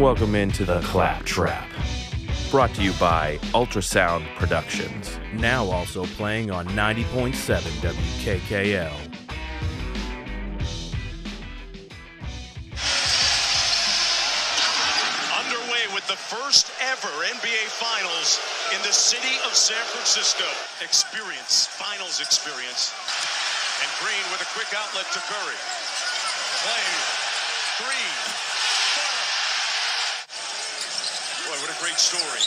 Welcome into the Clap Trap. Brought to you by Ultrasound Productions. Now also playing on 90.7 WKKL. underway with the first ever NBA Finals in the city of San Francisco. Experience, finals experience. And Green with a quick outlet to Curry. Play, three, what a great story.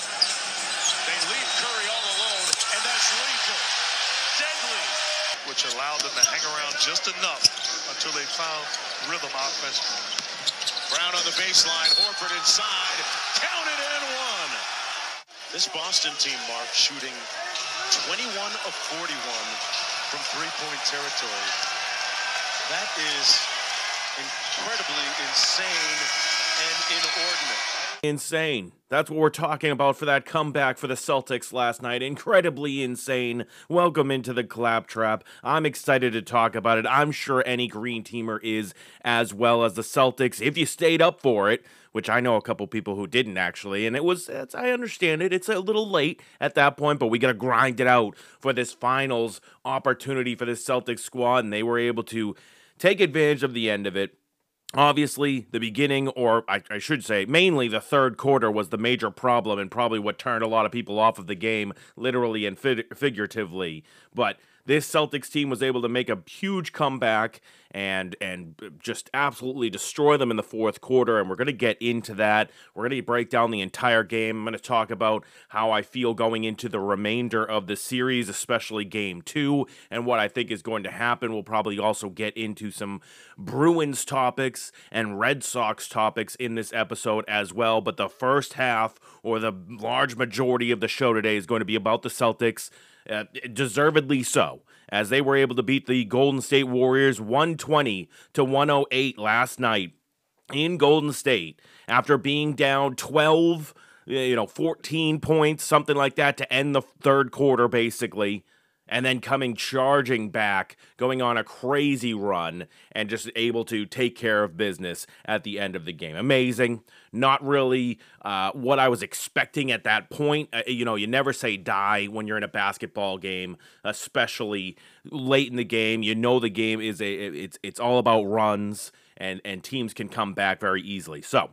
They leave Curry all alone, and that's lethal. Deadly. which allowed them to hang around just enough until they found rhythm offense. Brown on the baseline, Horford inside, counted and one. This Boston team, Mark, shooting 21 of 41 from three-point territory. That is incredibly insane and inordinate. Insane. That's what we're talking about for that comeback for the Celtics last night. Incredibly insane. Welcome into the Claptrap. I'm excited to talk about it. I'm sure any green teamer is as well as the Celtics if you stayed up for it, which I know a couple people who didn't actually. And it was, I understand it. It's a little late at that point, but we got to grind it out for this finals opportunity for the Celtics squad. And they were able to take advantage of the end of it. Obviously, the beginning, or I, I, should say, mainly the third quarter, was the major problem and probably what turned a lot of people off of the game, literally and figuratively. But this Celtics team was able to make a huge comeback and and just absolutely destroy them in the fourth quarter and we're going to get into that. We're going to break down the entire game. I'm going to talk about how I feel going into the remainder of the series, especially game 2 and what I think is going to happen. We'll probably also get into some Bruins topics and Red Sox topics in this episode as well, but the first half or the large majority of the show today is going to be about the Celtics uh, deservedly so, as they were able to beat the Golden State Warriors 120 to 108 last night in Golden State after being down 12, you know, 14 points, something like that, to end the third quarter, basically and then coming charging back, going on a crazy run, and just able to take care of business at the end of the game. Amazing. Not really uh, what I was expecting at that point. Uh, you know, you never say die when you're in a basketball game, especially late in the game. You know the game is a it's it's all about runs, and and teams can come back very easily. So.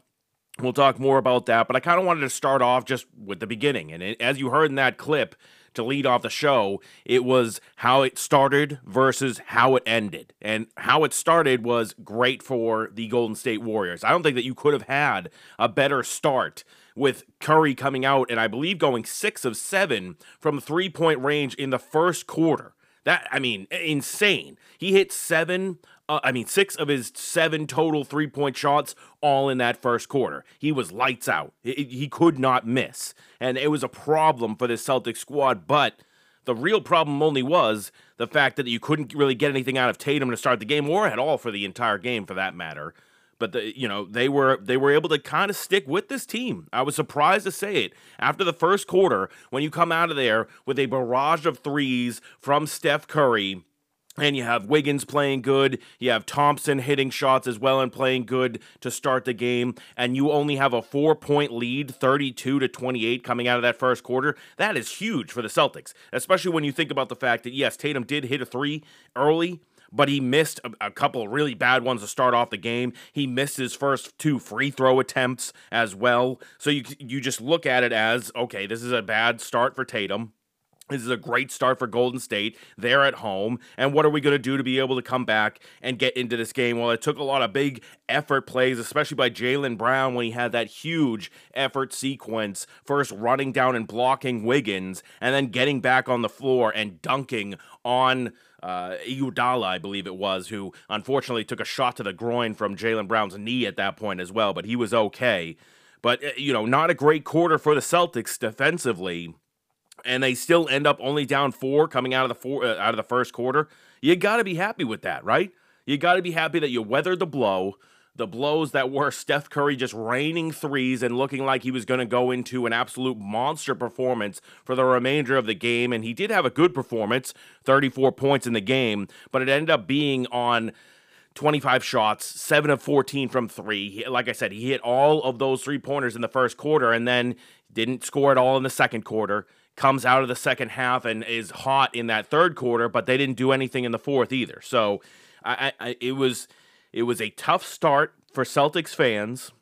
We'll talk more about that, but I kind of wanted to start off just with the beginning. And it, as you heard in that clip, to lead off the show. It was how it started versus how it ended. And how it started was great for the Golden State Warriors. I don't think that you could have had a better start with Curry coming out and I believe going six of seven from three point range in the first quarter. That, I mean, insane. He hit seven uh, I mean, six of his seven total three point shots all in that first quarter. He was lights out. He, he could not miss. And it was a problem for the Celtics squad. But the real problem only was the fact that you couldn't really get anything out of Tatum to start the game or at all for the entire game for that matter. But the, you know they were they were able to kind of stick with this team. I was surprised to say it after the first quarter when you come out of there with a barrage of threes from Steph Curry and you have Wiggins playing good. You have Thompson hitting shots as well and playing good to start the game. And you only have a four point lead, 32 to 28, coming out of that first quarter. That is huge for the Celtics, especially when you think about the fact that, yes, Tatum did hit a three early, but he missed a, a, couple of really bad ones to start off the game. He missed his first two free throw attempts as well. So you you just look at it as okay, this is a bad start for Tatum. This is a great start for Golden State. They're at home. And what are we going to do to be able to come back and get into this game? Well, it took a lot of big effort plays, especially by Jaylen Brown when he had that huge effort sequence, first running down and blocking Wiggins, and then getting back on the floor and dunking on uh, Iguodala, I believe it was, who unfortunately took a shot to the groin from Jaylen Brown's knee at that point as well, but he was okay. But, uh, you know, not a great quarter for the Celtics defensively and they still end up only down four coming out of the four uh, out of the first quarter. You got to be happy with that, right? You got to be happy that you weathered the blow. The blows that were Steph Curry just raining threes and looking like he was going to go into an absolute monster performance for the remainder of the game. And he did have a good performance, 34 points in the game, but it ended up being on 25 shots, 7 of 14 from 3. He, like I said, he hit all of those three pointers in the first quarter and then didn't score at all in the second quarter. Comes out of the second half and is hot in that third quarter, but they didn't do anything in the fourth either. So I, I, it was it was a tough start for Celtics fans.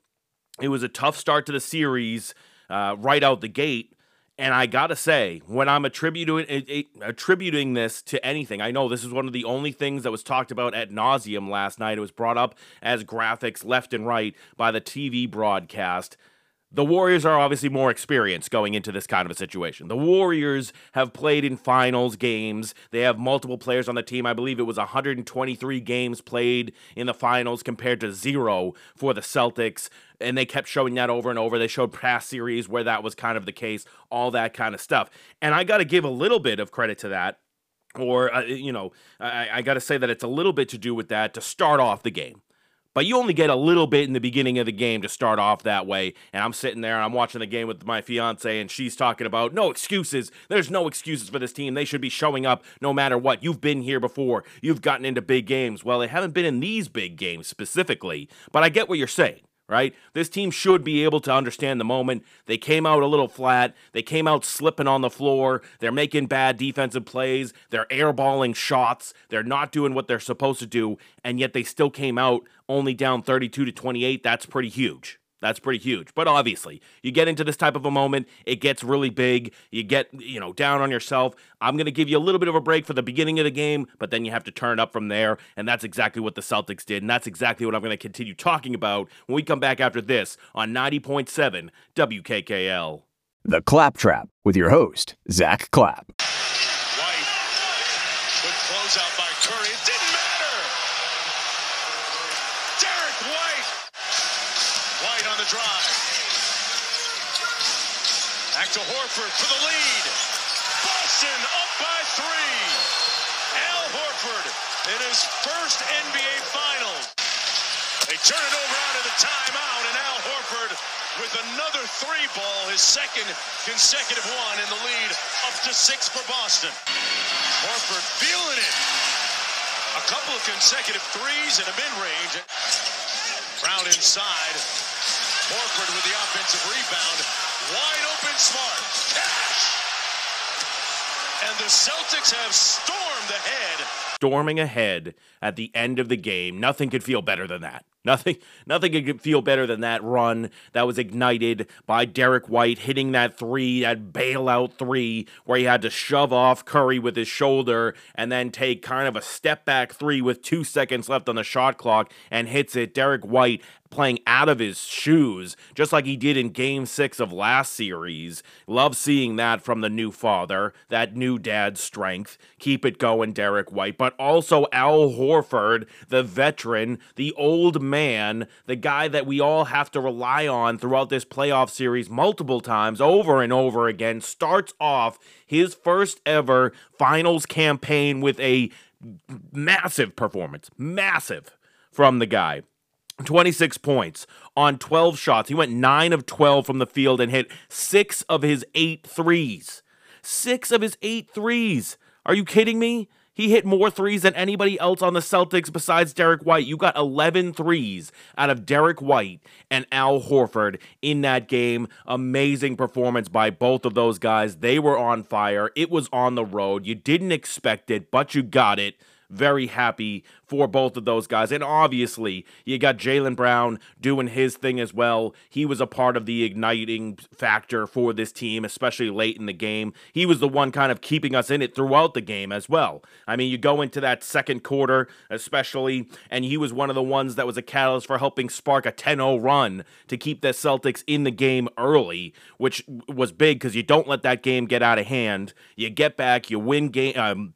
It was a tough start to the series uh, right out the gate. And I gotta say, when I'm attributing attributing this to anything, I know this is one of the only things that was talked about at nauseum last night. It was brought up as graphics left and right by the TV broadcast. The Warriors are obviously more experienced going into this kind of a situation. The Warriors have played in finals games. They have multiple players on the team. I believe it was 123 games played in the finals compared to zero for the Celtics. And they kept showing that over and over. They showed past series where that was kind of the case, all that kind of stuff. And I got to give a little bit of credit to that or uh, you know i, I got to say that it's a little bit to do with that to start off the game but you only get a little bit in the beginning of the game to start off that way. And I'm sitting there and I'm watching the game with my fiance, and she's talking about no excuses. There's no excuses for this team. They should be showing up no matter what. You've been here before. You've gotten into big games. Well, they haven't been in these big games specifically, but I get what you're saying right? This team should be able to understand the moment. They came out a little flat. They came out slipping on the floor. They're making bad defensive plays. They're airballing shots. They're not doing what they're supposed to do, and yet they still came out only down 32 to 28. That's pretty huge. That's pretty huge. But obviously, you get into this type of a moment, it gets really big. You get, you know, down on yourself. I'm going to give you a little bit of a break for the beginning of the game, but then you have to turn up from there. And that's exactly what the Celtics did. And that's exactly what I'm going to continue talking about when we come back after this on 90.7 WKKL. The Claptrap with your host, Zack Clapp. Horford for the lead. Boston up by three. Al Horford in his first NBA Finals. They turn it over out of the timeout, and Al Horford with another three ball, his second consecutive one in the lead, up to six for Boston. Horford feeling it. A couple of consecutive threes and a mid-range. Brown inside. Horford with the offensive rebound. Wide open smart. Cash! And the Celtics have stormed ahead. Storming ahead at the end of the game. Nothing could feel better than that. Nothing, nothing could feel better than that run that was ignited by Derrick White hitting that three, that bailout three, where he had to shove off Curry with his shoulder and then take kind of a step back three with two seconds left on the shot clock and hits it. Derrick White playing out of his shoes, just like he did in game six of last series. Love seeing that from the new father, that new dad strength. Keep it going, Derrick White. But also Al Horford, the veteran, the old man, the guy that we all have to rely on throughout this playoff series multiple times, over and over again, starts off his first ever finals campaign with a massive performance. Massive from the guy. 26 points on 12 shots. He went 9 of 12 from the field and hit 6 of his 8 threes. 6 of his 8 threes. Are you kidding me? He hit more threes than anybody else on the Celtics besides Derrick White. You got 11 threes out of Derrick White and Al Horford in that game. Amazing performance by both of those guys. They were on fire. It was on the road. You didn't expect it, but you got it very happy for both of those guys. And obviously, you got Jaylen Brown doing his thing as well. He was a part of the igniting factor for this team, especially late in the game. He was the one kind of keeping us in it throughout the game as well. I mean, you go into that second quarter, especially, and he was one of the ones that was a catalyst for helping spark a 10 0 run to keep the Celtics in the game early, which was big because you don't let that game get out of hand. You get back, you win game. Um,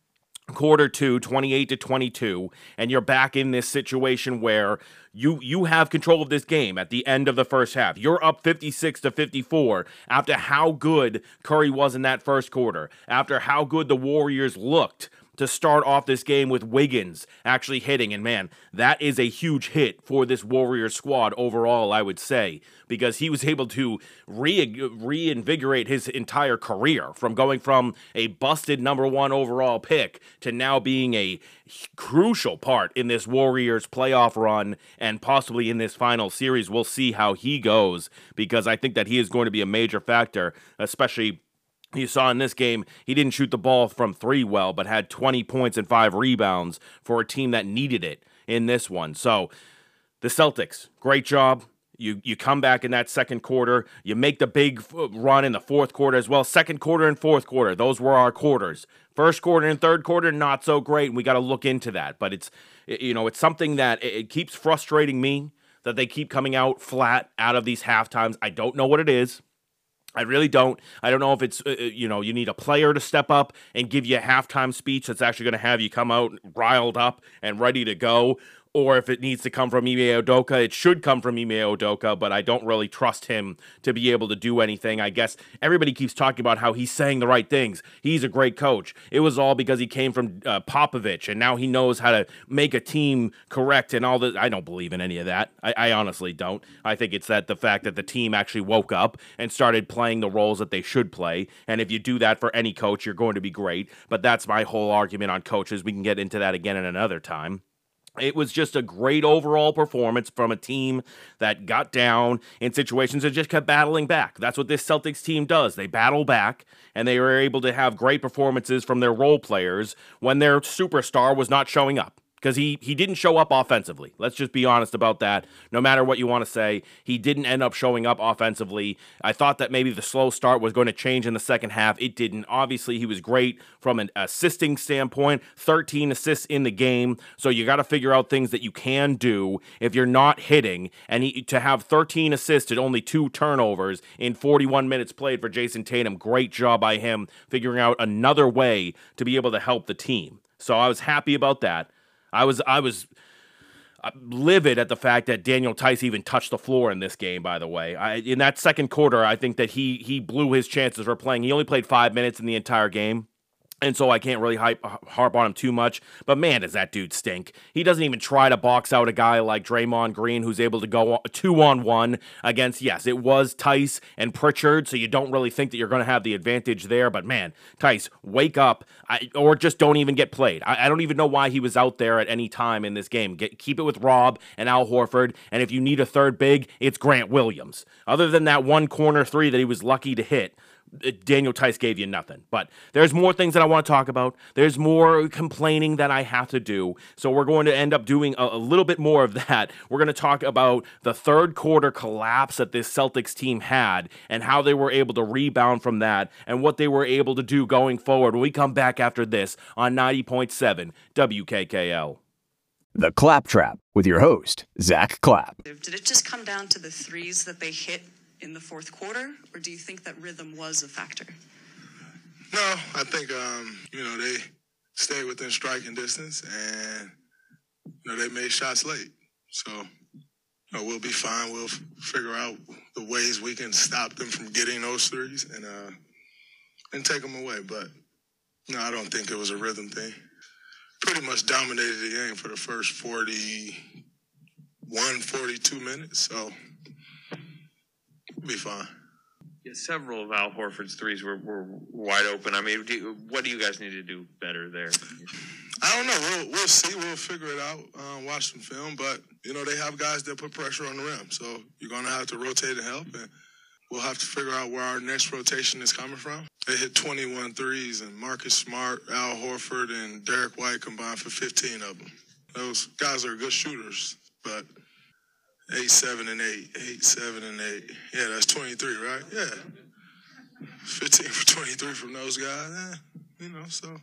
quarter two 28 to 22 and you're back in this situation where you you have control of this game at the end of the first half. You're up 56 to 54 after how good curry was in that first quarter after how good the warriors looked to start off this game with Wiggins actually hitting. And man, that is a huge hit for this Warriors squad overall, I would say, because he was able to re- reinvigorate his entire career from going from a busted number one overall pick to now being a crucial part in this Warriors playoff run and possibly in this final series. We'll see how he goes because I think that he is going to be a major factor, especially you saw in this game, he didn't shoot the ball from three well, but had 20 points and five rebounds for a team that needed it in this one. So the Celtics, great job. You you come back in that second quarter. You make the big uh, run in the fourth quarter as well. Second quarter and fourth quarter, those were our quarters. First quarter and third quarter, not so great. And we got to look into that. But it's you know it's something that it keeps frustrating me that they keep coming out flat out of these half times. I don't know what it is. I really don't. I don't know if it's, uh, uh, you know, you need a player to step up and give you a halftime speech that's actually going to have you come out riled up and ready to go, or if it needs to come from Ime Udoka, it should come from Ime Udoka, but I don't really trust him to be able to do anything. I guess everybody keeps talking about how he's saying the right things. He's a great coach. It was all because he came from uh, Popovich, and now he knows how to make a team correct and all that. I don't believe in any of that. I, I honestly don't. I think it's that the fact that the team actually woke up and started playing the roles that they should play. And if you do that for any coach, you're going to be great. But that's my whole argument on coaches. We can get into that again in another time. It was just a great overall performance from a team that got down in situations and just kept battling back. That's what this Celtics team does. They battle back and they were able to have great performances from their role players when their superstar was not showing up because he he didn't show up offensively. Let's just be honest about that. No matter what you want to say, he didn't end up showing up offensively. I thought that maybe the slow start was going to change in the second half. It didn't. Obviously, he was great from an assisting standpoint. 13 assists in the game. So you got to figure out things that you can do if you're not hitting. And he, to have 13 assists and only two turnovers in 41 minutes played for Jayson Tatum, great job by him figuring out another way to be able to help the team. So I was happy about that. I was I was uh, livid at the fact that Daniel Theis even touched the floor in this game. By the way, I, in that second quarter, I think that he he blew his chances for playing. He only played five minutes in the entire game. And so I can't really hype, harp on him too much. But man, does that dude stink. He doesn't even try to box out a guy like Draymond Green, who's able to go two on one against, yes, it was Theis and Pritchard. So you don't really think that you're going to have the advantage there. But man, Theis, wake up I, or just don't even get played. I, I, don't even know why he was out there at any time in this game. Get, keep it with Rob and Al Horford. And if you need a third big, it's Grant Williams. Other than that one corner three that he was lucky to hit, Uh, Daniel Theis gave you nothing. But there's more things that I want to talk about. There's more complaining that I have to do. So we're going to end up doing a, a little bit more of that. We're going to talk about the third quarter collapse that this Celtics team had and how they were able to rebound from that and what they were able to do going forward when we come back after this on 90.7 WKKL. The Claptrap with your host, Zack Clapp. Did it just come down to the threes that they hit in the fourth quarter, or do you think that rhythm was a factor? No, I think um, you know they stayed within striking distance, and you know they made shots late. So you know, we'll be fine. We'll figure out the ways we can stop them from getting those threes and uh, and take them away. But no, I don't think it was a rhythm thing. Pretty much dominated the game for the first 41, 42 minutes. So be fine. Yeah, several of Al Horford's threes were, were wide open. I mean, do, what do you guys need to do better there? I don't know. We'll, we'll see. We'll figure it out. Uh, watch some film. But, you know, they have guys that put pressure on the rim. So you're going to have to rotate and help. And we'll have to figure out where our next rotation is coming from. They hit 21 threes, and Marcus Smart, Al Horford, and Derrick White combined for 15 of them. Those guys are good shooters. But – Eight, seven, and eight. Eight, seven, and eight. Yeah, that's 23, right? Yeah. 15 for 23 from those guys. Yeah, you know, so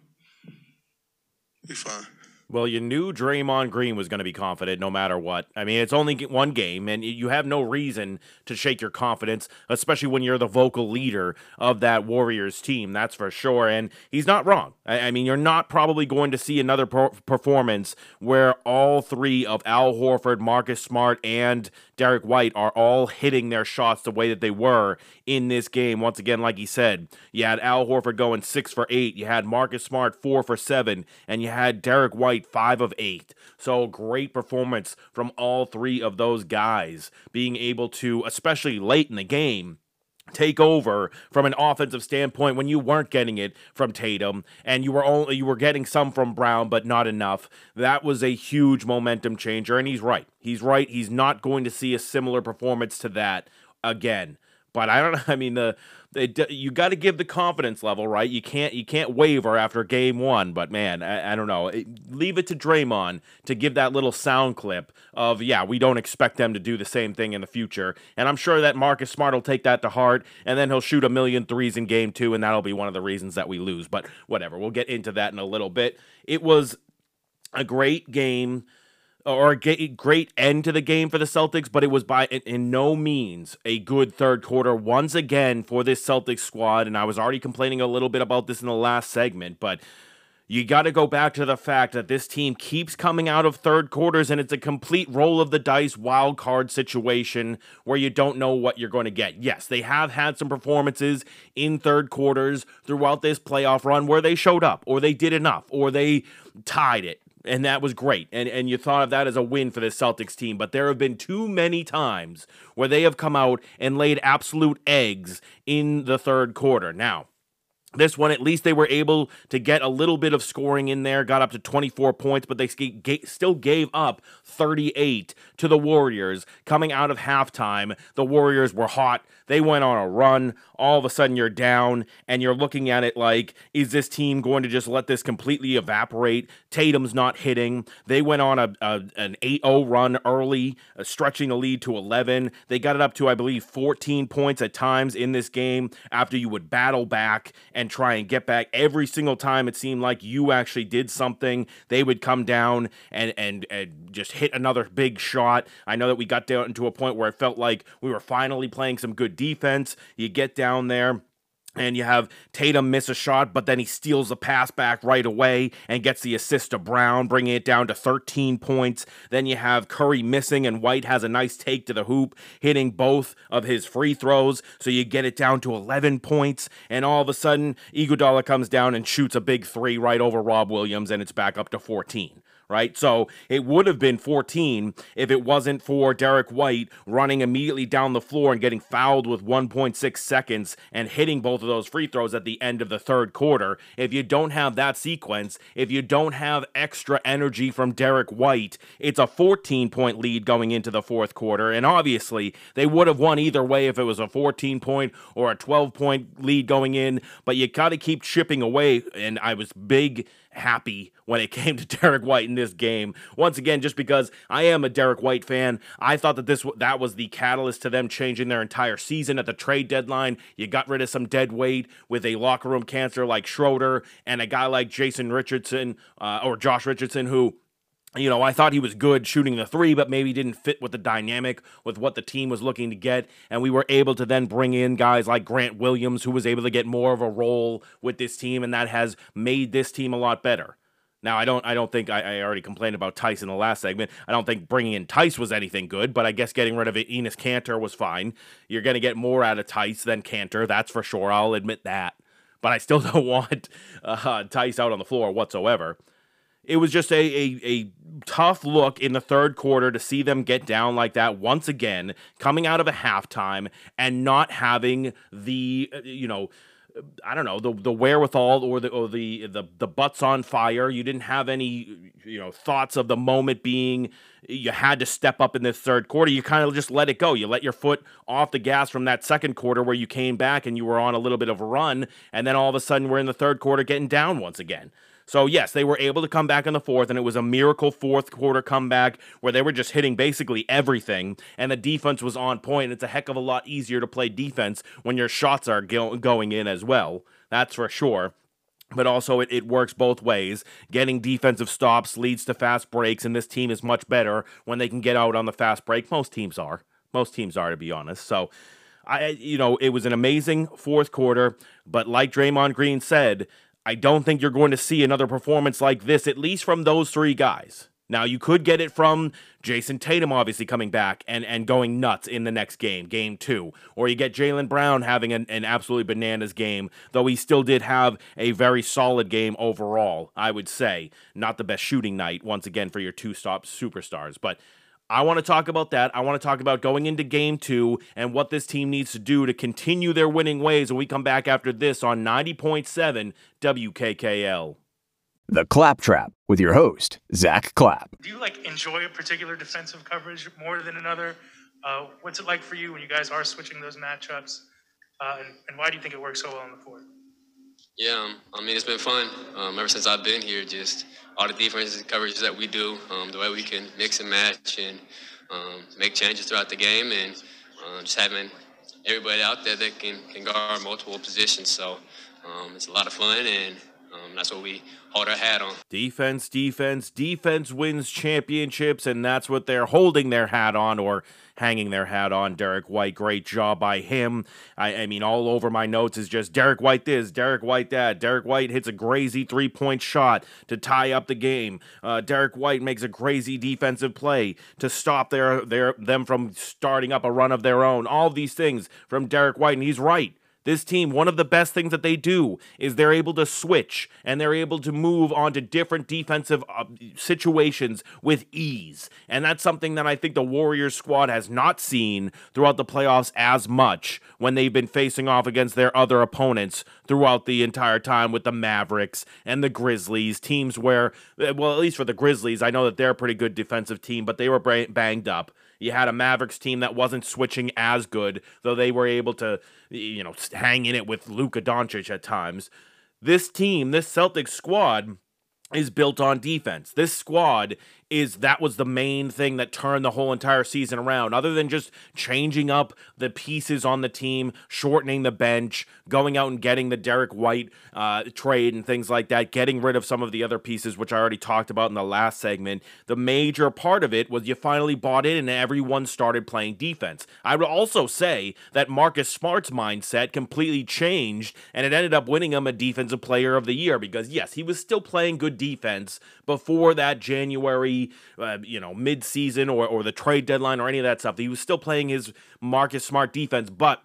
be fine. Well, you knew Draymond Green was going to be confident no matter what. I mean, it's only one game, and you have no reason to shake your confidence, especially when you're the vocal leader of that Warriors team. That's for sure. And he's not wrong. I, mean, you're not probably going to see another performance where all three of Al Horford, Marcus Smart, and Derrick White are all hitting their shots the way that they were in this game. Once again, like he said, you had Al Horford going six for eight, you had Marcus Smart four for seven, and you had Derrick White five of eight. So great performance from all three of those guys being able to, especially late in the game, take over from an offensive standpoint when you weren't getting it from Tatum and you were only you were getting some from Brown but not enough. That was a huge momentum changer and he's right. He's right. He's not going to see a similar performance to that again. But I don't know. I mean, uh, the it, you got to give the confidence level right. You can't you can't waver after game one. But man, I, I don't know. It, leave it to Draymond to give that little sound clip of yeah, we don't expect them to do the same thing in the future. And I'm sure that Marcus Smart will take that to heart, and then he'll shoot a million threes in game two, and that'll be one of the reasons that we lose. But whatever, we'll get into that in a little bit. It was a great game or a great end to the game for the Celtics, but it was by in no means a good third quarter once again for this Celtics squad. And I was already complaining a little bit about this in the last segment, but you got to go back to the fact that this team keeps coming out of third quarters and it's a complete roll of the dice wild card situation where you don't know what you're going to get. Yes, they have had some performances in third quarters throughout this playoff run where they showed up or they did enough or they tied it and that was great. And and you thought of that as a win for the Celtics team, but there have been too many times where they have come out and laid absolute eggs in the third quarter. Now, this one, at least they were able to get a little bit of scoring in there, got up to 24 points, but they still gave up 38 to the Warriors coming out of halftime. The Warriors were hot. They went on a run. All of a sudden, you're down, and you're looking at it like, is this team going to just let this completely evaporate? Tatum's not hitting. They went on a, a an 8-0 run early, uh, stretching the lead to 11. They got it up to, I believe, 14 points at times in this game after you would battle back try and get back. Every single time it seemed like you actually did something, they would come down and and, and just hit another big shot. I know that we got down to a point where it felt like we were finally playing some good defense. You get down there and you have Tatum miss a shot, but then he steals the pass back right away and gets the assist to Brown, bringing it down to 13 points. Then you have Curry missing, and White has a nice take to the hoop, hitting both of his free throws. So you get it down to 11 points. And all of a sudden, Iguodala comes down and shoots a big three right over Rob Williams, and it's back up to 14 right? So it would have been 14 if it wasn't for Derrick White running immediately down the floor and getting fouled with 1.6 seconds and hitting both of those free throws at the end of the third quarter. If you don't have that sequence, if you don't have extra energy from Derrick White, it's a 14 point lead going into the fourth quarter. And obviously, they would have won either way if it was a 14 point or a 12 point lead going in, but you got to keep chipping away. And I was big happy when it came to Derrick White in this game. Once again, just because I am a Derrick White fan, I thought that this that was the catalyst to them changing their entire season at the trade deadline. You got rid of some dead weight with a locker room cancer like Schroeder and a guy like Jason Richardson uh, or Josh Richardson who you know, I thought he was good shooting the three, but maybe didn't fit with the dynamic with what the team was looking to get. And we were able to then bring in guys like Grant Williams, who was able to get more of a role with this team, and that has made this team a lot better. Now, I don't, I don't think I, I already complained about Theis in the last segment. I don't think bringing in Theis was anything good, but I guess getting rid of it, Enes Kanter was fine. You're going to get more out of Theis than Kanter, that's for sure. I'll admit that. But I still don't want uh, Theis out on the floor whatsoever it was just a, a, a tough look in the third quarter to see them get down like that once again, coming out of a halftime and not having the, you know, I don't know the the wherewithal or the or the the the butts on fire. You didn't have any you know thoughts of the moment being you had to step up in this third quarter. You kind of just let it go. You let your foot off the gas from that second quarter where you came back and you were on a little bit of a run, and then all of a sudden we're in the third quarter getting down once again. So, yes, they were able to come back in the fourth, and it was a miracle fourth quarter comeback where they were just hitting basically everything, and the defense was on point. It's a heck of a lot easier to play defense when your shots are go- going in as well. That's for sure. but also it, it works both ways. Getting defensive stops leads to fast breaks, and this team is much better when they can get out on the fast break. Most teams are. Most teams are, to be honest. So, I, you know, it was an amazing fourth quarter, but like Draymond Green said, I don't think you're going to see another performance like this, at least from those three guys. Now you could get it from Jayson Tatum obviously coming back and, and going nuts in the next game, game two. Or you get Jaylen Brown having an, an absolutely bananas game, though he still did have a very solid game overall, I would say. Not the best shooting night, once again, for your two stop superstars. But I want to talk about that. I want to talk about going into game two and what this team needs to do to continue their winning ways when we come back after this on 90.7 WKKL. The Claptrap with your host, Zack Clapp. Do you like enjoy a particular defensive coverage more than another? Uh, what's it like for you when you guys are switching those matchups? Uh, and, and, why do you think it works so well on the fourth? Yeah, um, I mean, it's been fun um, ever since I've been here. Just all the defensive coverages that we do, um, the way we can mix and match and um, make changes throughout the game, and uh, just having everybody out there that can, can guard multiple positions. So um, it's a lot of fun, and um, that's what we hold our hat on. Defense, defense, defense wins championships, and that's what they're holding their hat on or hanging their hat on. Derrick White, great job by him. I, I mean, all over my notes is just Derrick White this, Derrick White that. Derrick White hits a crazy three point shot to tie up the game. Uh, Derrick White makes a crazy defensive play to stop their, their them from starting up a run of their own. All these things from Derrick White, and he's right. This team, one of the best things that they do is they're able to switch and they're able to move on to different defensive uh, situations with ease. And that's something that I think the Warriors squad has not seen throughout the playoffs as much when they've been facing off against their other opponents throughout the entire time with the Mavericks and the Grizzlies, teams where, uh, well, at least for the Grizzlies, I know that they're a pretty good defensive team, but they were banged up. You had a Mavericks team that wasn't switching as good, though they were able to, you know, hang in it with Luka Doncic at times. This team, this Celtics squad, is built on defense. This squad is that was the main thing that turned the whole entire season around. Other than just changing up the pieces on the team, shortening the bench, going out and getting the Derrick White uh, trade and things like that, getting rid of some of the other pieces, which I already talked about in the last segment. The major part of it was you finally bought in and everyone started playing defense. I would also say that Marcus Smart's mindset completely changed and it ended up winning him a Defensive Player of the Year because, yes, he was still playing good defense before that January uh, you know, mid-season or, or the trade deadline or any of that stuff. He was still playing his Marcus Smart defense, but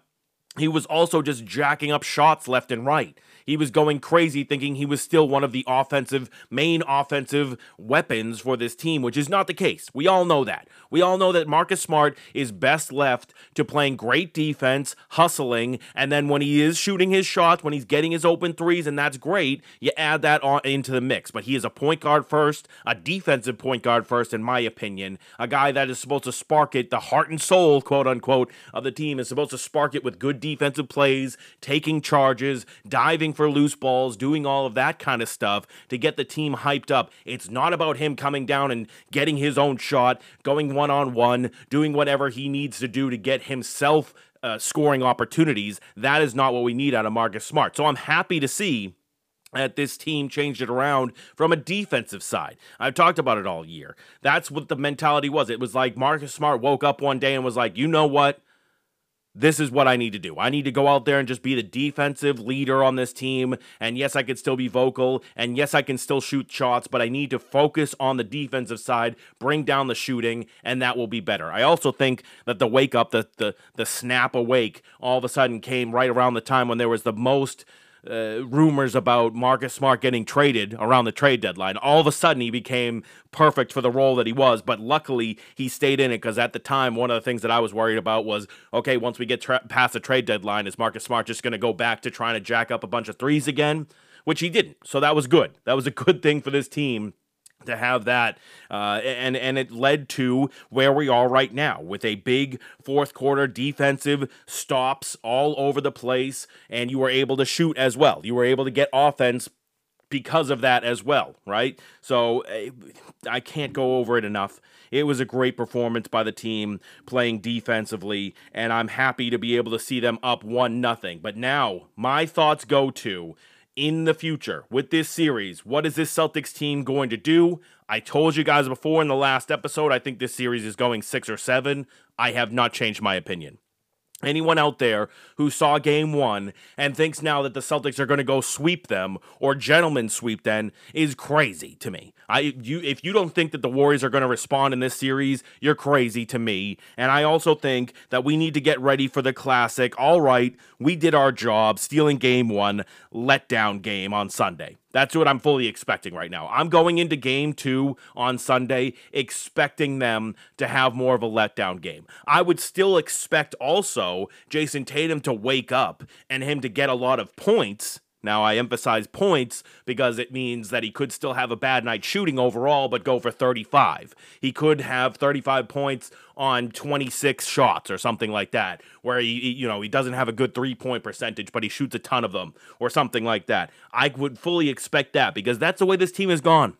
he was also just jacking up shots left and right. He was going crazy thinking he was still one of the offensive, main offensive weapons for this team, which is not the case. We all know that. We all know that Marcus Smart is best left to playing great defense, hustling, and then when he is shooting his shots, when he's getting his open threes, and that's great, you add that on into the mix. But he is a point guard first, a defensive point guard first, in my opinion. A guy that is supposed to spark it, the heart and soul, quote unquote, of the team is supposed to spark it with good defensive plays, taking charges, diving for loose balls, doing all of that kind of stuff to get the team hyped up. It's not about him coming down and getting his own shot, going one on one, doing whatever he needs to do to get himself uh, scoring opportunities. That is not what we need out of Marcus Smart. So I'm happy to see that this team changed it around from a defensive side. I've talked about it all year. That's what the mentality was. It was like Marcus Smart woke up one day and was like, you know what? This is what I need to do. I need to go out there and just be the defensive leader on this team. And yes, I could still be vocal. And yes, I can still shoot shots, but I need to focus on the defensive side, bring down the shooting, and that will be better. I also think that the wake up, the the the snap awake, all of a sudden came right around the time when there was the most uh, rumors about Marcus Smart getting traded around the trade deadline. All of a sudden, he became perfect for the role that he was, but luckily he stayed in it because at the time, one of the things that I was worried about was okay, once we get tra- past the trade deadline, is Marcus Smart just going to go back to trying to jack up a bunch of threes again? Which he didn't. So that was good. That was a good thing for this team to have that uh, and and it led to where we are right now with a big fourth quarter defensive stops all over the place and you were able to shoot as well. You were able to get offense because of that as well right? So eh, i can't go over it enough. It was a great performance by the team playing defensively and i'm happy to be able to see them up one nothing. But now my thoughts go to in the future with this series. What is this Celtics team going to do? I told you guys before in the last episode, I think this series is going six or seven. I have not changed my opinion. Anyone out there who saw game one and thinks now that the Celtics are going to go sweep them or gentlemen sweep them is crazy to me. I you if you don't think that the Warriors are going to respond in this series, you're crazy to me. And I also think that we need to get ready for the classic. All right, we did our job stealing game 1, letdown game on Sunday. That's what I'm fully expecting right now. I'm going into game two on Sunday expecting them to have more of a letdown game. I would still expect also Jayson Tatum to wake up and him to get a lot of points now, I emphasize points because it means that he could still have a bad night shooting overall, but go for 35. He could have 35 points on 26 shots or something like that, where he, you know, he doesn't have a good three point percentage, but he shoots a ton of them or something like that. I would fully expect that because that's the way this team has gone.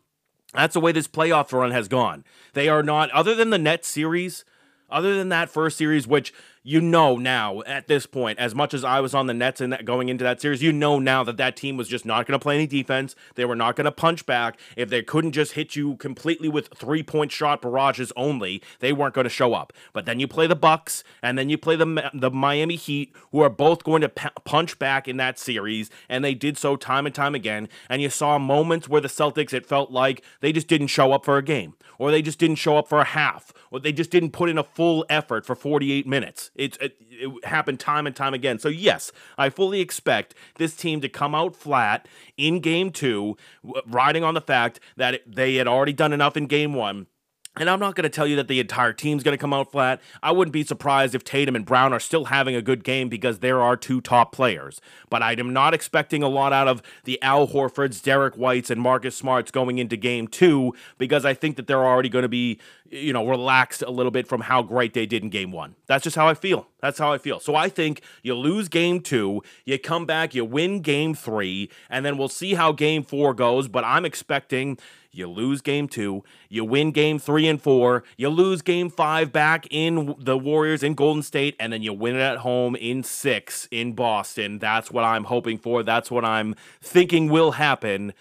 That's the way this playoff run has gone. They are not, other than the net series, other than that first series, which you know now at this point, as much as I was on the Nets and going into that series, you know now that that team was just not going to play any defense. They were not going to punch back. If they couldn't just hit you completely with three point shot barrages only, they weren't going to show up. But then you play the Bucks, and then you play the the Miami Heat, who are both going to p- punch back in that series, and they did so time and time again. And you saw moments where the Celtics, it felt like they just didn't show up for a game, or they just didn't show up for a half, or they just didn't put in a full effort for 48 minutes. It's it, it happened time and time again. So yes, I fully expect this team to come out flat in game two, riding on the fact that they had already done enough in game one and I'm not going to tell you that the entire team's going to come out flat. I wouldn't be surprised if Tatum and Brown are still having a good game because there are two top players. But I am not expecting a lot out of the Al Horfords, Derrick Whites, and Marcus Smarts going into game two because I think that they're already going to be, you know, relaxed a little bit from how great they did in game one. That's just how I feel. That's how I feel. So I think you lose game two, you come back, you win game three, and then we'll see how game four goes. But I'm expecting you lose game two, you win game three and four, you lose game five back in the Warriors in Golden State, and then you win it at home in six in Boston. That's what I'm hoping for. That's what I'm thinking will happen.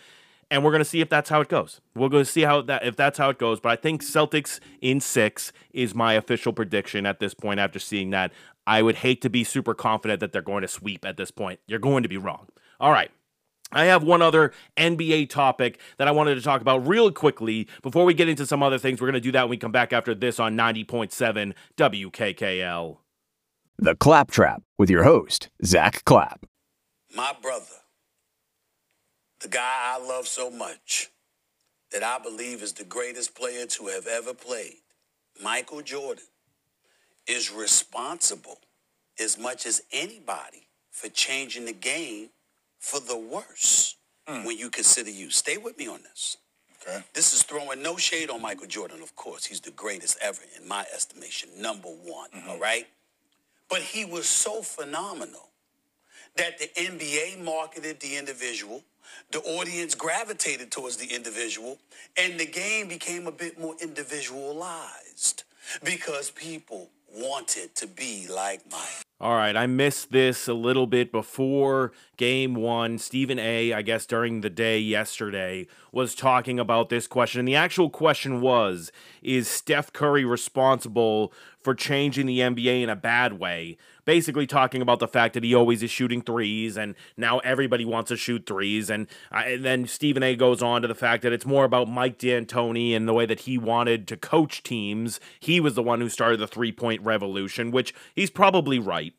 And we're gonna see if that's how it goes. We're gonna see how that if that's how it goes. But I think Celtics in six is my official prediction at this point. After seeing that, I would hate to be super confident that they're going to sweep at this point. You're going to be wrong. All right. I have one other NBA topic that I wanted to talk about real quickly before we get into some other things. We're going to do that when we come back after this on 90.7 WKKL. The Claptrap with your host, Zack Clapp. My brother, the guy I love so much, that I believe is the greatest player to have ever played, Michael Jordan, is responsible as much as anybody for changing the game for the worse mm. when you consider you. Stay with me on this. Okay. This is throwing no shade on Michael Jordan, of course. He's the greatest ever in my estimation, number one, mm-hmm. all right? But he was so phenomenal that the NBA marketed the individual, the audience gravitated towards the individual, and the game became a bit more individualized because people wanted to be like Mike. All right, I missed this a little bit before game one. Stephen A., I guess during the day yesterday, was talking about this question. And the actual question was Is Steph Curry responsible for changing the NBA in a bad way? Basically, talking about the fact that he always is shooting threes, and now everybody wants to shoot threes. And, and then Stephen A. goes on to the fact that it's more about Mike D'Antoni and the way that he wanted to coach teams. He was the one who started the three point revolution, which he's probably right.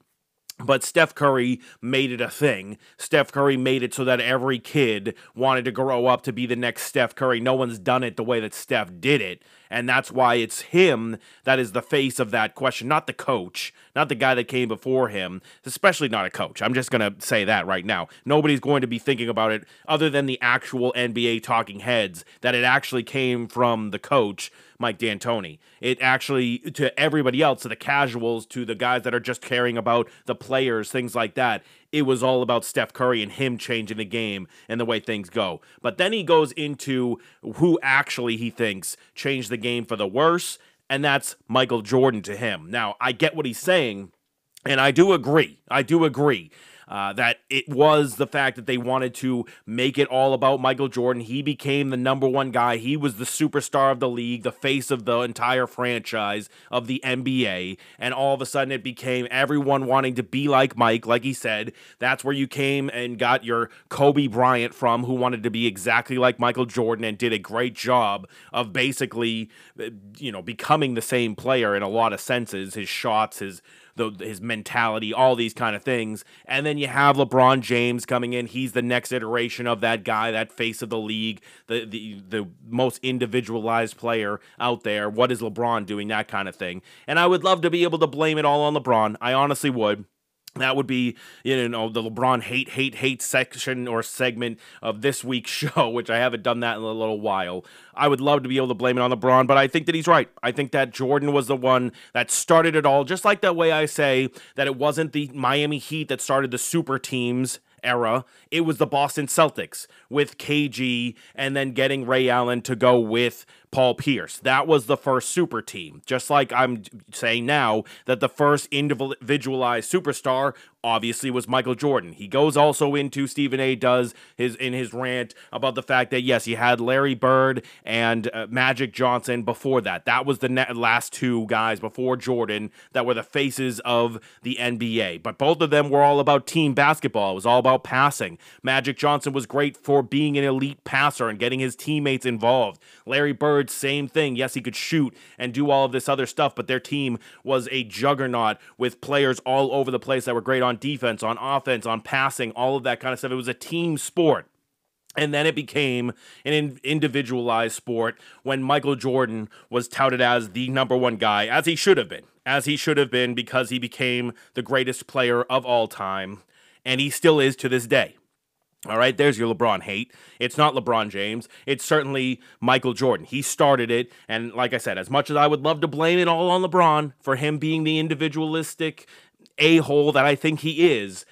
But Steph Curry made it a thing. Steph Curry made it so that every kid wanted to grow up to be the next Steph Curry. No one's done it the way that Steph did it. And that's why it's him that is the face of that question, not the coach, not the guy that came before him, especially not a coach. I'm just going to say that right now. Nobody's going to be thinking about it other than the actual NBA talking heads that it actually came from the coach Mike D'Antoni. It actually, to everybody else, to the casuals, to the guys that are just caring about the players, things like that, it was all about Steph Curry and him changing the game and the way things go. But then he goes into who actually he thinks changed the game for the worse, and that's Michael Jordan to him. Now, I get what he's saying, and I do agree. I do agree. Uh, that it was the fact that they wanted to make it all about Michael Jordan. He became the number one guy. He was the superstar of the league, the face of the entire franchise of the NBA. And all of a sudden, it became everyone wanting to be like Mike. Like he said, that's where you came and got your Kobe Bryant from, who wanted to be exactly like Michael Jordan and did a great job of basically, uh, you know, becoming the same player in a lot of senses. His shots, his the, his mentality, all these kind of things. And then you have LeBron James coming in. He's the next iteration of that guy, that face of the league, the the the most individualized player out there. What is LeBron doing? That kind of thing. And I would love to be able to blame it all on LeBron. I honestly would. That would be, you know, the LeBron hate, hate, hate section or segment of this week's show, which I haven't done that in a little while. I would love to be able to blame it on LeBron, but I think that he's right. I think that Jordan was the one that started it all, just like that way I say that it wasn't the Miami Heat that started the super teams era. It was the Boston Celtics with KG and then getting Ray Allen to go with Paul Pierce. That was the first super team. Just like I'm saying now that the first individualized superstar obviously was Michael Jordan. He goes also into Stephen A does his in his rant about the fact that yes, he had Larry Bird and uh, Magic Johnson before that. That was the last two guys before Jordan that were the faces of the NBA. But both of them were all about team basketball. It was all about passing. Magic Johnson was great for being an elite passer and getting his teammates involved. Larry Bird, same thing. Yes, he could shoot and do all of this other stuff, but their team was a juggernaut with players all over the place that were great on defense, on offense, on passing, all of that kind of stuff. It was a team sport. And then it became an individualized sport when Michael Jordan was touted as the number one guy, as he should have been, as he should have been because he became the greatest player of all time. And he still is to this day. All right, there's your LeBron hate. It's not LeBron James. It's certainly Michael Jordan. He started it. And like I said, as much as I would love to blame it all on LeBron for him being the individualistic a hole that I think he is,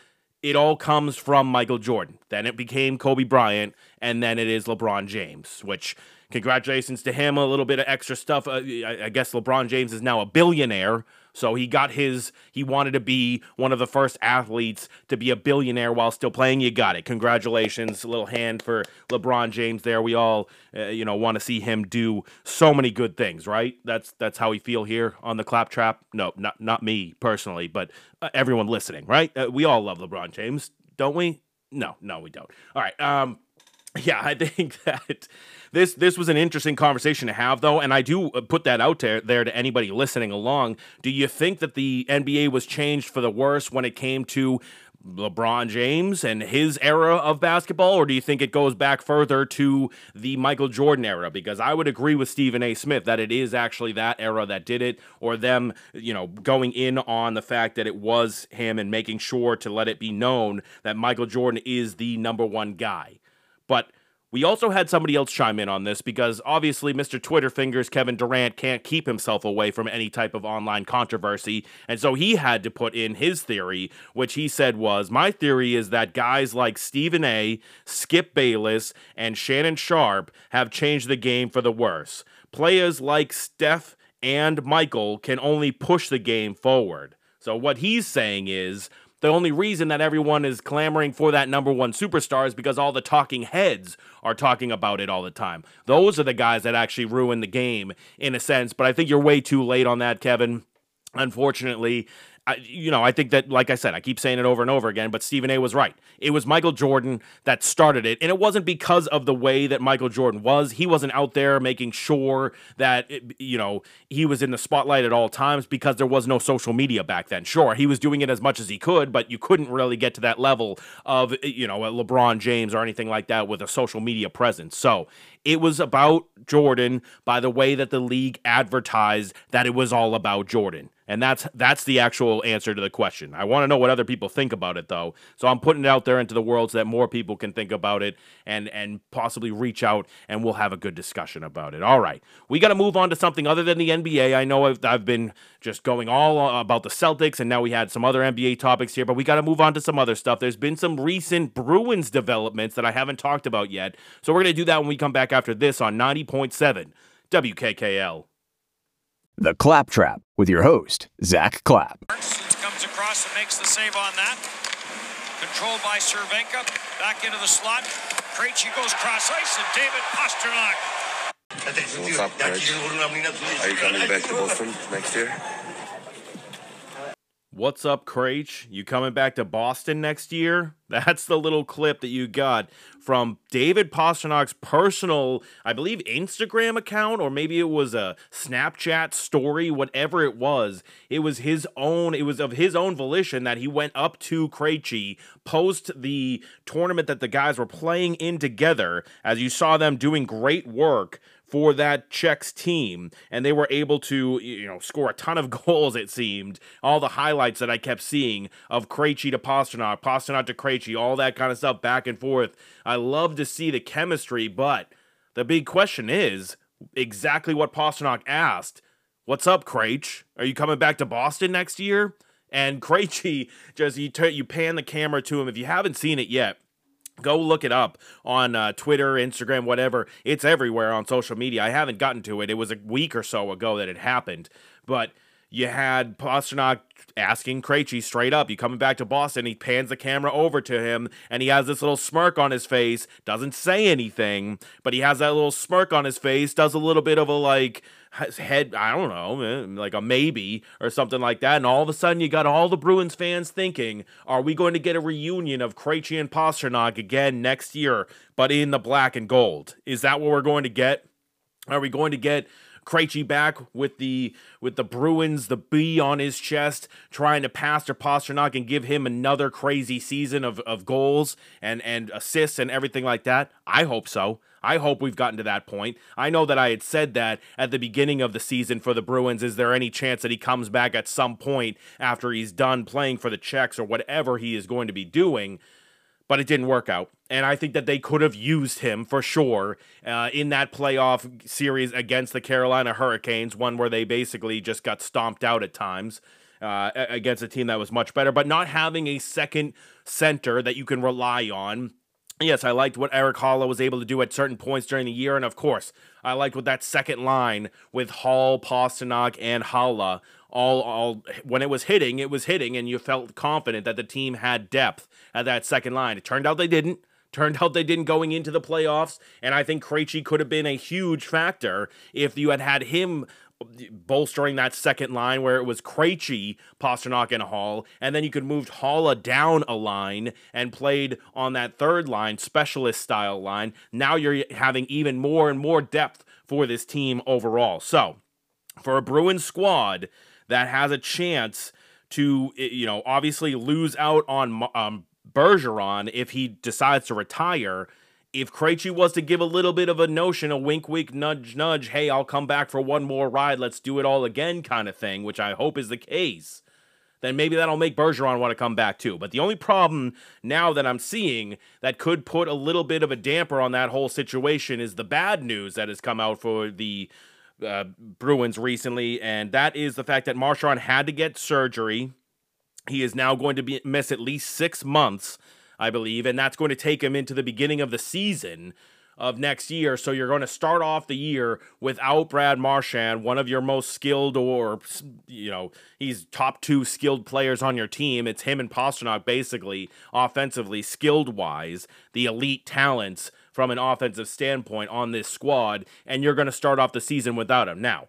it all comes from Michael Jordan. Then it became Kobe Bryant, and then it is LeBron James, which congratulations to him. A little bit of extra stuff. Uh, I guess LeBron James is now a billionaire so he got his, he wanted to be one of the first athletes to be a billionaire while still playing. You got it. Congratulations. A little hand for LeBron James there. We all, uh, you know, want to see him do so many good things, right? That's that's how we feel here on the claptrap. No, not not me personally, but uh, everyone listening, right? Uh, we all love LeBron James, don't we? No, no, we don't. All right. Um, yeah, I think that this this was an interesting conversation to have though and i do uh, put that out there, there to anybody listening along do you think that the nba was changed for the worse when it came to LeBron James and his era of basketball, or do you think it goes back further to the Michael Jordan era? Because I would agree with Stephen A. Smith that it is actually that era that did it, or them, you know, going in on the fact that it was him and making sure to let it be known that Michael Jordan is the number one guy. But we also had somebody else chime in on this because obviously Mr. Twitter fingers Kevin Durant can't keep himself away from any type of online controversy. And so he had to put in his theory, which he said was My theory is that guys like Stephen A., Skip Bayless, and Shannon Sharpe have changed the game for the worse. Players like Steph and Michael can only push the game forward. So what he's saying is the only reason that everyone is clamoring for that number one superstar is because all the talking heads are talking about it all the time. Those are the guys that actually ruin the game in a sense, but I think you're way too late on that, Kevin. Unfortunately, I, you know, I think that, like I said, I keep saying it over and over again, but Stephen A was right. It was Michael Jordan that started it, and it wasn't because of the way that Michael Jordan was. He wasn't out there making sure that, it, you know, he was in the spotlight at all times because there was no social media back then. Sure, he was doing it as much as he could, but you couldn't really get to that level of, you know, LeBron James or anything like that with a social media presence. So it was about Jordan by the way that the league advertised that it was all about Jordan. And that's that's the actual answer to the question. I want to know what other people think about it though. So I'm putting it out there into the world so that more people can think about it and and possibly reach out and we'll have a good discussion about it. All right. We got to move on to something other than the NBA. I know I've, I've been just going all about the Celtics and now we had some other NBA topics here, but we got to move on to some other stuff. There's been some recent Bruins developments that I haven't talked about yet. So we're going to do that when we come back after this on 90.7 WKKL. The Claptrap with your host, Zack Clapp. Comes across and makes the save on that. Controlled by Cervenka. Back into the slot. Krejci goes cross ice, and David Pastrnak. What's up, Coach? Are you coming back to Boston next year? What's up, Krejci? You coming back to Boston next year? That's the little clip that you got from David Pastrnak's personal, I believe, Instagram account, or maybe it was a Snapchat story, whatever it was. It was his own, it was of his own volition that he went up to Krejci post the tournament that the guys were playing in together, as you saw them doing great work for that Czechs team, and they were able to, you know, score a ton of goals. It seemed all the highlights that I kept seeing of Krejci to Pastrnak, Pastrnak to Krejci, all that kind of stuff back and forth. I love to see the chemistry, but the big question is exactly what Pastrnak asked. What's up, Krejci? Are you coming back to Boston next year? And Krejci just you t- you pan the camera to him if you haven't seen it yet Go look it up on uh, Twitter, Instagram, whatever. It's everywhere on social media. I haven't gotten to it. It was a week or so ago that it happened. But you had Pastrnak asking Krejci straight up, "You coming back to Boston?" He pans the camera over to him, and he has this little smirk on his face. Doesn't say anything, but he has that little smirk on his face. Does a little bit of a like head, I don't know, eh, like a maybe or something like that. And all of a sudden, you got all the Bruins fans thinking, are we going to get a reunion of Krejci and Pastrnak again next year, but in the black and gold? Is that what we're going to get? Are we going to get Krejci back with the with the Bruins, the B on his chest, trying to pass to Pastrnak and give him another crazy season of, of goals and, and assists and everything like that? I hope so. I hope we've gotten to that point. I know that I had said that at the beginning of the season for the Bruins. Is there any chance that he comes back at some point after he's done playing for the Czechs or whatever he is going to be doing? but it didn't work out. And I think that they could have used him for sure uh, in that playoff series against the Carolina Hurricanes, one where they basically just got stomped out at times. Uh, against a team that was much better, but not having a second center that you can rely on Yes, I liked what Erik Haula was able to do at certain points during the year, and of course, I liked what that second line with Hall, Pastrnak, and Haula all all when it was hitting, it was hitting, and you felt confident that the team had depth at that second line. It turned out they didn't. Turned out they didn't going into the playoffs, and I think Krejci could have been a huge factor if you had had him bolstering that second line where it was Krejci, Pastrnak, and Hall, and then you could move Haula down a line and played on that third line, specialist style line. Now you're having even more and more depth for this team overall. So, for a Bruins squad that has a chance to, you know, obviously lose out on um, Bergeron if he decides to retire. If Krejci was to give a little bit of a notion, a wink, wink, nudge, nudge, hey, I'll come back for one more ride, let's do it all again kind of thing, which I hope is the case, then maybe that'll make Bergeron want to come back too. But the only problem now that I'm seeing that could put a little bit of a damper on that whole situation is the bad news that has come out for the uh, Bruins recently, and that is the fact that Marchand had to get surgery. He is now going to be miss at least six months, I believe, and that's going to take him into the beginning of the season of next year. So you're going to start off the year without Brad Marchand, one of your most skilled, or you know, he's top two skilled players on your team. It's him and Pastrnak, basically offensively, skilled wise, the elite talents from an offensive standpoint on this squad, and you're going to start off the season without him. Now,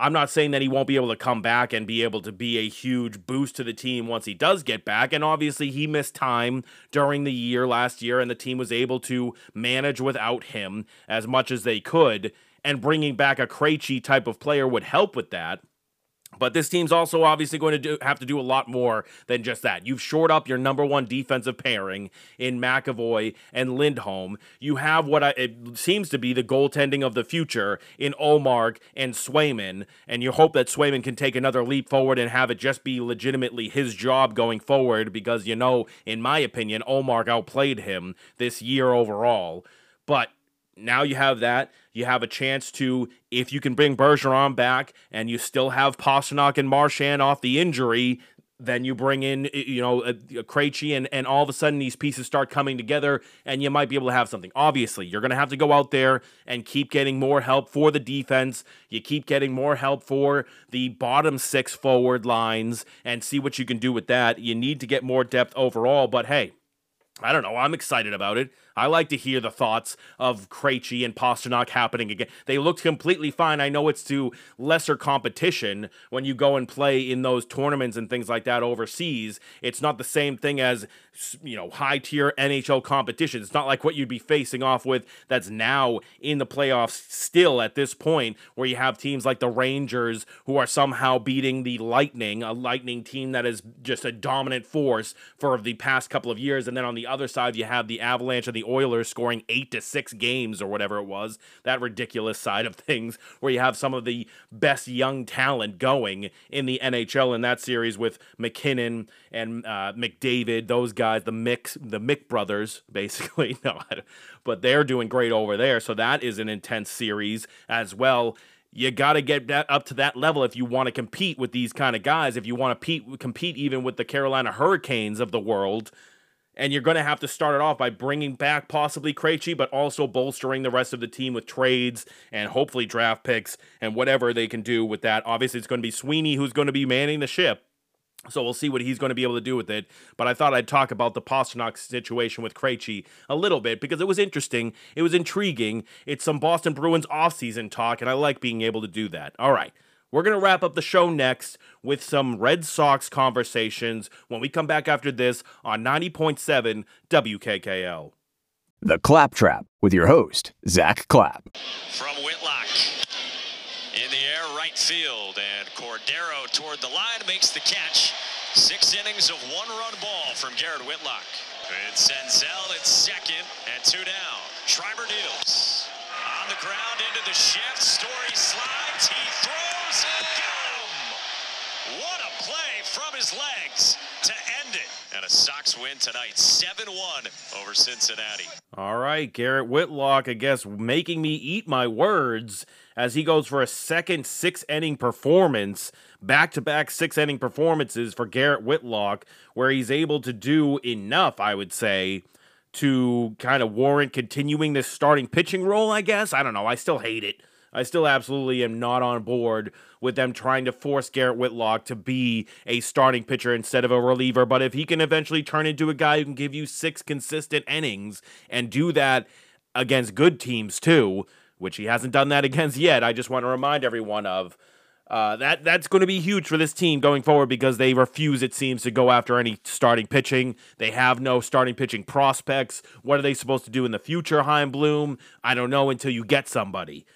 I'm not saying that he won't be able to come back and be able to be a huge boost to the team once he does get back. And obviously, he missed time during the year last year, and the team was able to manage without him as much as they could. And bringing back a Krejci type of player would help with that. But this team's also obviously going to do, have to do a lot more than just that. You've shored up your number one defensive pairing in McAvoy and Lindholm. You have what I, it seems to be the goaltending of the future in Ullmark and Swayman, and you hope that Swayman can take another leap forward and have it just be legitimately his job going forward because, you know, in my opinion, Ullmark outplayed him this year overall. But now you have that. You have a chance to, if you can bring Bergeron back and you still have Pastrnak and Marchand off the injury, then you bring in, you know, a, a Krejci, and, and all of a sudden these pieces start coming together, and you might be able to have something. Obviously, you're going to have to go out there and keep getting more help for the defense. You keep getting more help for the bottom six forward lines and see what you can do with that. You need to get more depth overall, but hey, I don't know. I'm excited about it. I like to hear the thoughts of Krejci and Pastrnak happening again. They looked completely fine. I know it's to lesser competition when you go and play in those tournaments and things like that overseas. It's not the same thing as you know high tier NHL competition. It's not like what you'd be facing off with that's now in the playoffs still at this point, where you have teams like the Rangers who are somehow beating the Lightning, a Lightning team that is just a dominant force for the past couple of years, and then on the other side you have the Avalanche and the Oilers scoring eight to six games or whatever it was. That ridiculous side of things, where you have some of the best young talent going in the NHL in that series with MacKinnon and uh, McDavid, those guys, the Mix, the Mick brothers, basically. No, but they're doing great over there. So that is an intense series as well you got to get that up to that level if you want to compete with these kind of guys. If you want to compete even with the Carolina Hurricanes of the world, and you're going to have to start it off by bringing back possibly Krejci, but also bolstering the rest of the team with trades and hopefully draft picks and whatever they can do with that. Obviously, it's going to be Sweeney who's going to be manning the ship. So we'll see what he's going to be able to do with it. But I thought I'd talk about the Pastrnak situation with Krejci a little bit because it was interesting. It was intriguing. It's some Boston Bruins offseason talk, and I like being able to do that. All right. We're going to wrap up the show next with some Red Sox conversations when we come back after this on 90.7 WKKL. The Claptrap with your host, Zack Clapp. From Whitlock in the air, right field, and Cordero toward the line makes the catch. Six innings of one run ball from Garrett Whitlock. It's Senzel at second and two down. Schreiber deals. On the ground into the shift. Story slides. He throws and got him. What a play from his legs to end it. And a Sox win tonight, 7-1 over Cincinnati. All right, Garrett Whitlock, I guess, making me eat my words as he goes for a second six inning performance, back to back six inning performances for Garrett Whitlock, where he's able to do enough, I would say, to kind of warrant continuing this starting pitching role, I guess. I don't know. I still hate it. I still absolutely am not on board with them trying to force Garrett Whitlock to be a starting pitcher instead of a reliever. But if he can eventually turn into a guy who can give you six consistent innings and do that against good teams too, which he hasn't done that against yet, I just want to remind everyone of. Uh, that that's going to be huge for this team going forward because they refuse, it seems, to go after any starting pitching. They have no starting pitching prospects. What are they supposed to do in the future, Chaim Bloom? I don't know until you get somebody.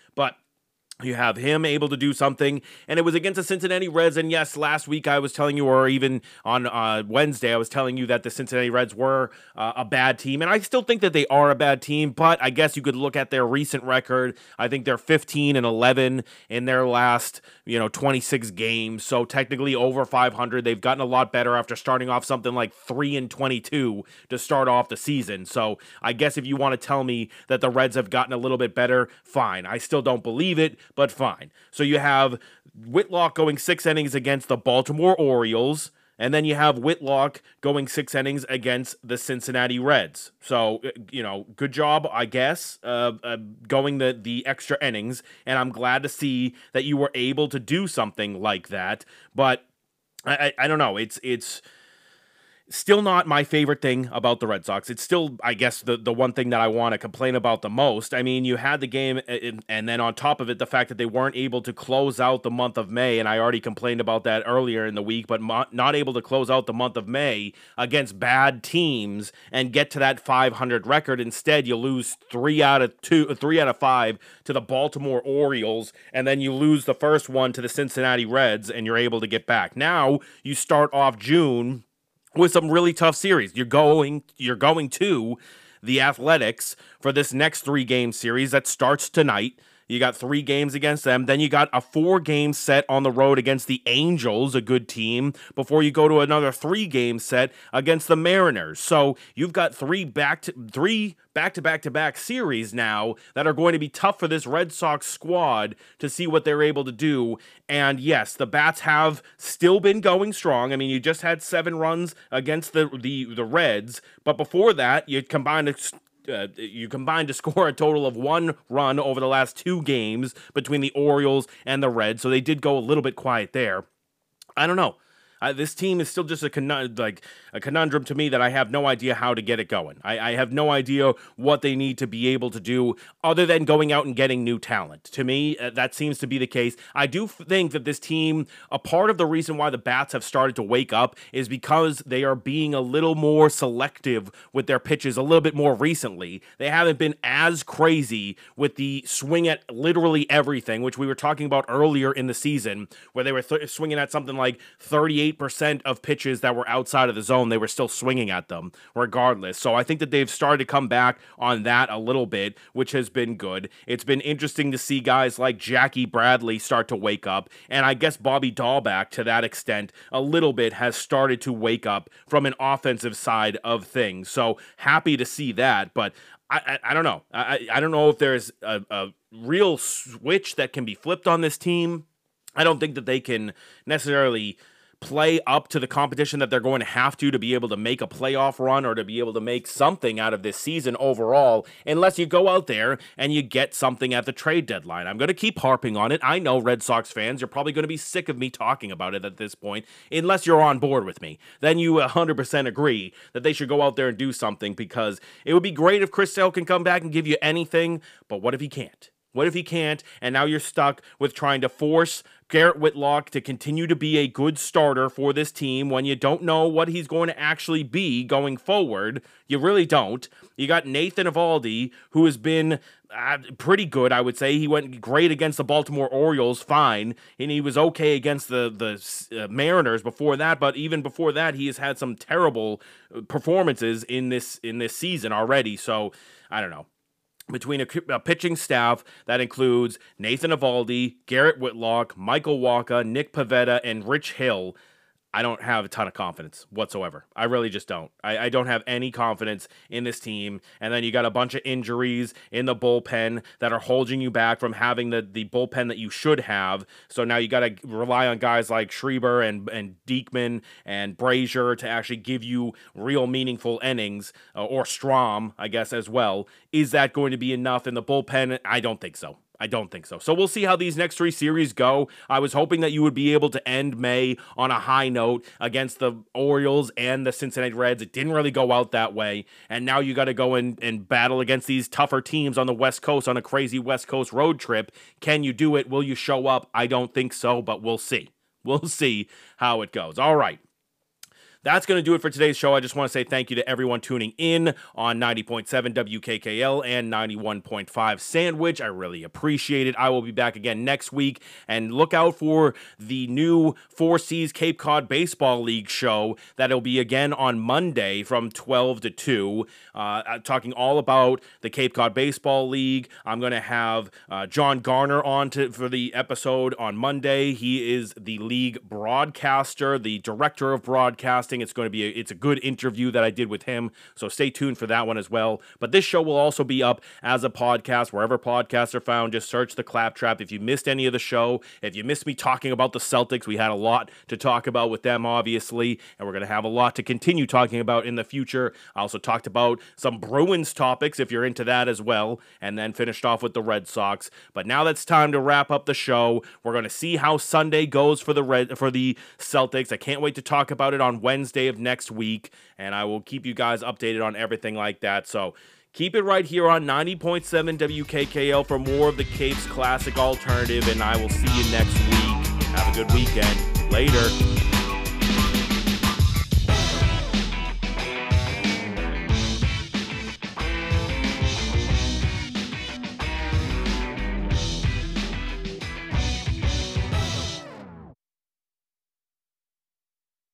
You have him able to do something, and it was against the Cincinnati Reds. And yes, last week I was telling you, or even on uh, Wednesday, I was telling you that the Cincinnati Reds were uh, a bad team, and I still think that they are a bad team. But I guess you could look at their recent record. I think they're 15 and 11 in their last, you know, 26 games. So technically over 500. They've gotten a lot better after starting off something like three and 22 to start off the season. So I guess if you want to tell me that the Reds have gotten a little bit better, fine. I still don't believe it but fine. So you have Whitlock going six innings against the Baltimore Orioles, and then you have Whitlock going six innings against the Cincinnati Reds. So uh, you know, good job, I guess, uh, uh, going the the extra innings, and I'm glad to see that you were able to do something like that. But I, I, I don't know. It's it's Still not my favorite thing about the Red Sox. It's still, I guess, the, the one thing that I want to complain about the most. I mean, you had the game, and then on top of it, the fact that they weren't able to close out the month of May, and I already complained about that earlier in the week, but not able to close out the month of May against bad teams and get to that 500 record. Instead, you lose three out of two, three out of five to the Baltimore Orioles, and then you lose the first one to the Cincinnati Reds, and you're able to get back. Now you start off June with some really tough series. You're going you're going to the Athletics for this next 3 game series that starts tonight. You got three games against them. Then you got a four game set on the road against the Angels, a good team, before you go to another three game set against the Mariners. So you've got three back to three back to back to back series now that are going to be tough for this Red Sox squad to see what they're able to do. And yes, the bats have still been going strong. I mean, you just had seven runs against the the, the Reds, but before that, you combined uh, you combined to score a total of one run over the last two games between the Orioles and the Reds, so they did go a little bit quiet there. I don't know. Uh, this team is still just a conun- like a conundrum to me that I have no idea how to get it going. I, I have no idea what they need to be able to do other than going out and getting new talent. To me, uh, that seems to be the case. I do think that this team, a part of the reason why the bats have started to wake up is because they are being a little more selective with their pitches a little bit more recently. They haven't been as crazy with the swing at literally everything, which we were talking about earlier in the season, where they were th- swinging at something like 38% of pitches that were outside of the zone. They were still swinging at them regardless. So I think that they've started to come back on that a little bit, which has been good. It's been interesting to see guys like Jackie Bradley start to wake up. And I guess Bobby Dalbec, to that extent, a little bit has started to wake up from an offensive side of things. So happy to see that. But I, I, I don't know. I, I don't know if there's a, a real switch that can be flipped on this team. I don't think that they can necessarily play up to the competition that they're going to have to to be able to make a playoff run or to be able to make something out of this season overall unless you go out there and you get something at the trade deadline. I'm going to keep harping on it. I know Red Sox fans, you're probably going to be sick of me talking about it at this point unless you're on board with me. Then you 100% agree that they should go out there and do something because it would be great if Chris Sale can come back and give you anything, but what if he can't? What if he can't? And now you're stuck with trying to force Garrett Whitlock to continue to be a good starter for this team when you don't know what he's going to actually be going forward. You really don't. You got Nathan Eovaldi, who has been uh, pretty good, I would say. He went great against the Baltimore Orioles, fine, and he was okay against the the uh, Mariners before that. But even before that, he has had some terrible uh, performances in this in this season already. So I don't know between a, a, pitching staff that includes Nathan Eovaldi, Garrett Whitlock, Michael Wacha, Nick Pivetta, and Rich Hill. I don't have a ton of confidence whatsoever. I really just don't. I, I, don't have any confidence in this team. And then you got a bunch of injuries in the bullpen that are holding you back from having the, the bullpen that you should have. So now you got to rely on guys like Schreiber and, and Diekman and Brasier to actually give you real meaningful innings, uh, or Strahm, I guess, as well. Is that going to be enough in the bullpen? I don't think so. I don't think so. So we'll see how these next three series go. I was hoping that you would be able to end May on a high note against the Orioles and the Cincinnati Reds. It didn't really go out that way. And now you got to go in and battle against these tougher teams on the West Coast on a crazy West Coast road trip. Can you do it? Will you show up? I don't think so, but we'll see. We'll see how it goes. All right. That's going to do it for today's show. I just want to say thank you to everyone tuning in on 90.7 WKKL and 91.5 Sandwich. I really appreciate it. I will be back again next week. And look out for the new Four Seas Cape Cod Baseball League show that'll be again on Monday from 12 to 2, uh, talking all about the Cape Cod Baseball League. I'm going to have uh, John Garner on to, for the episode on Monday. He is the league broadcaster, the director of broadcasting it's going to be a, it's a good interview that I did with him. So stay tuned for that one as well. But this show will also be up as a podcast wherever podcasts are found. Just search the Claptrap. If you missed any of the show, if you missed me talking about the Celtics, we had a lot to talk about with them, obviously, and we're going to have a lot to continue talking about in the future. I also talked about some Bruins topics if you're into that as well, and then finished off with the Red Sox. But now that's time to wrap up the show. We're going to see how Sunday goes for the Red for the Celtics. I can't wait to talk about it on Wednesday Wednesday of next week, and I will keep you guys updated on everything like that. So keep it right here on 90.7 WKKL for more of the Capes Classic Alternative, and I will see you next week. Have a good weekend. Later.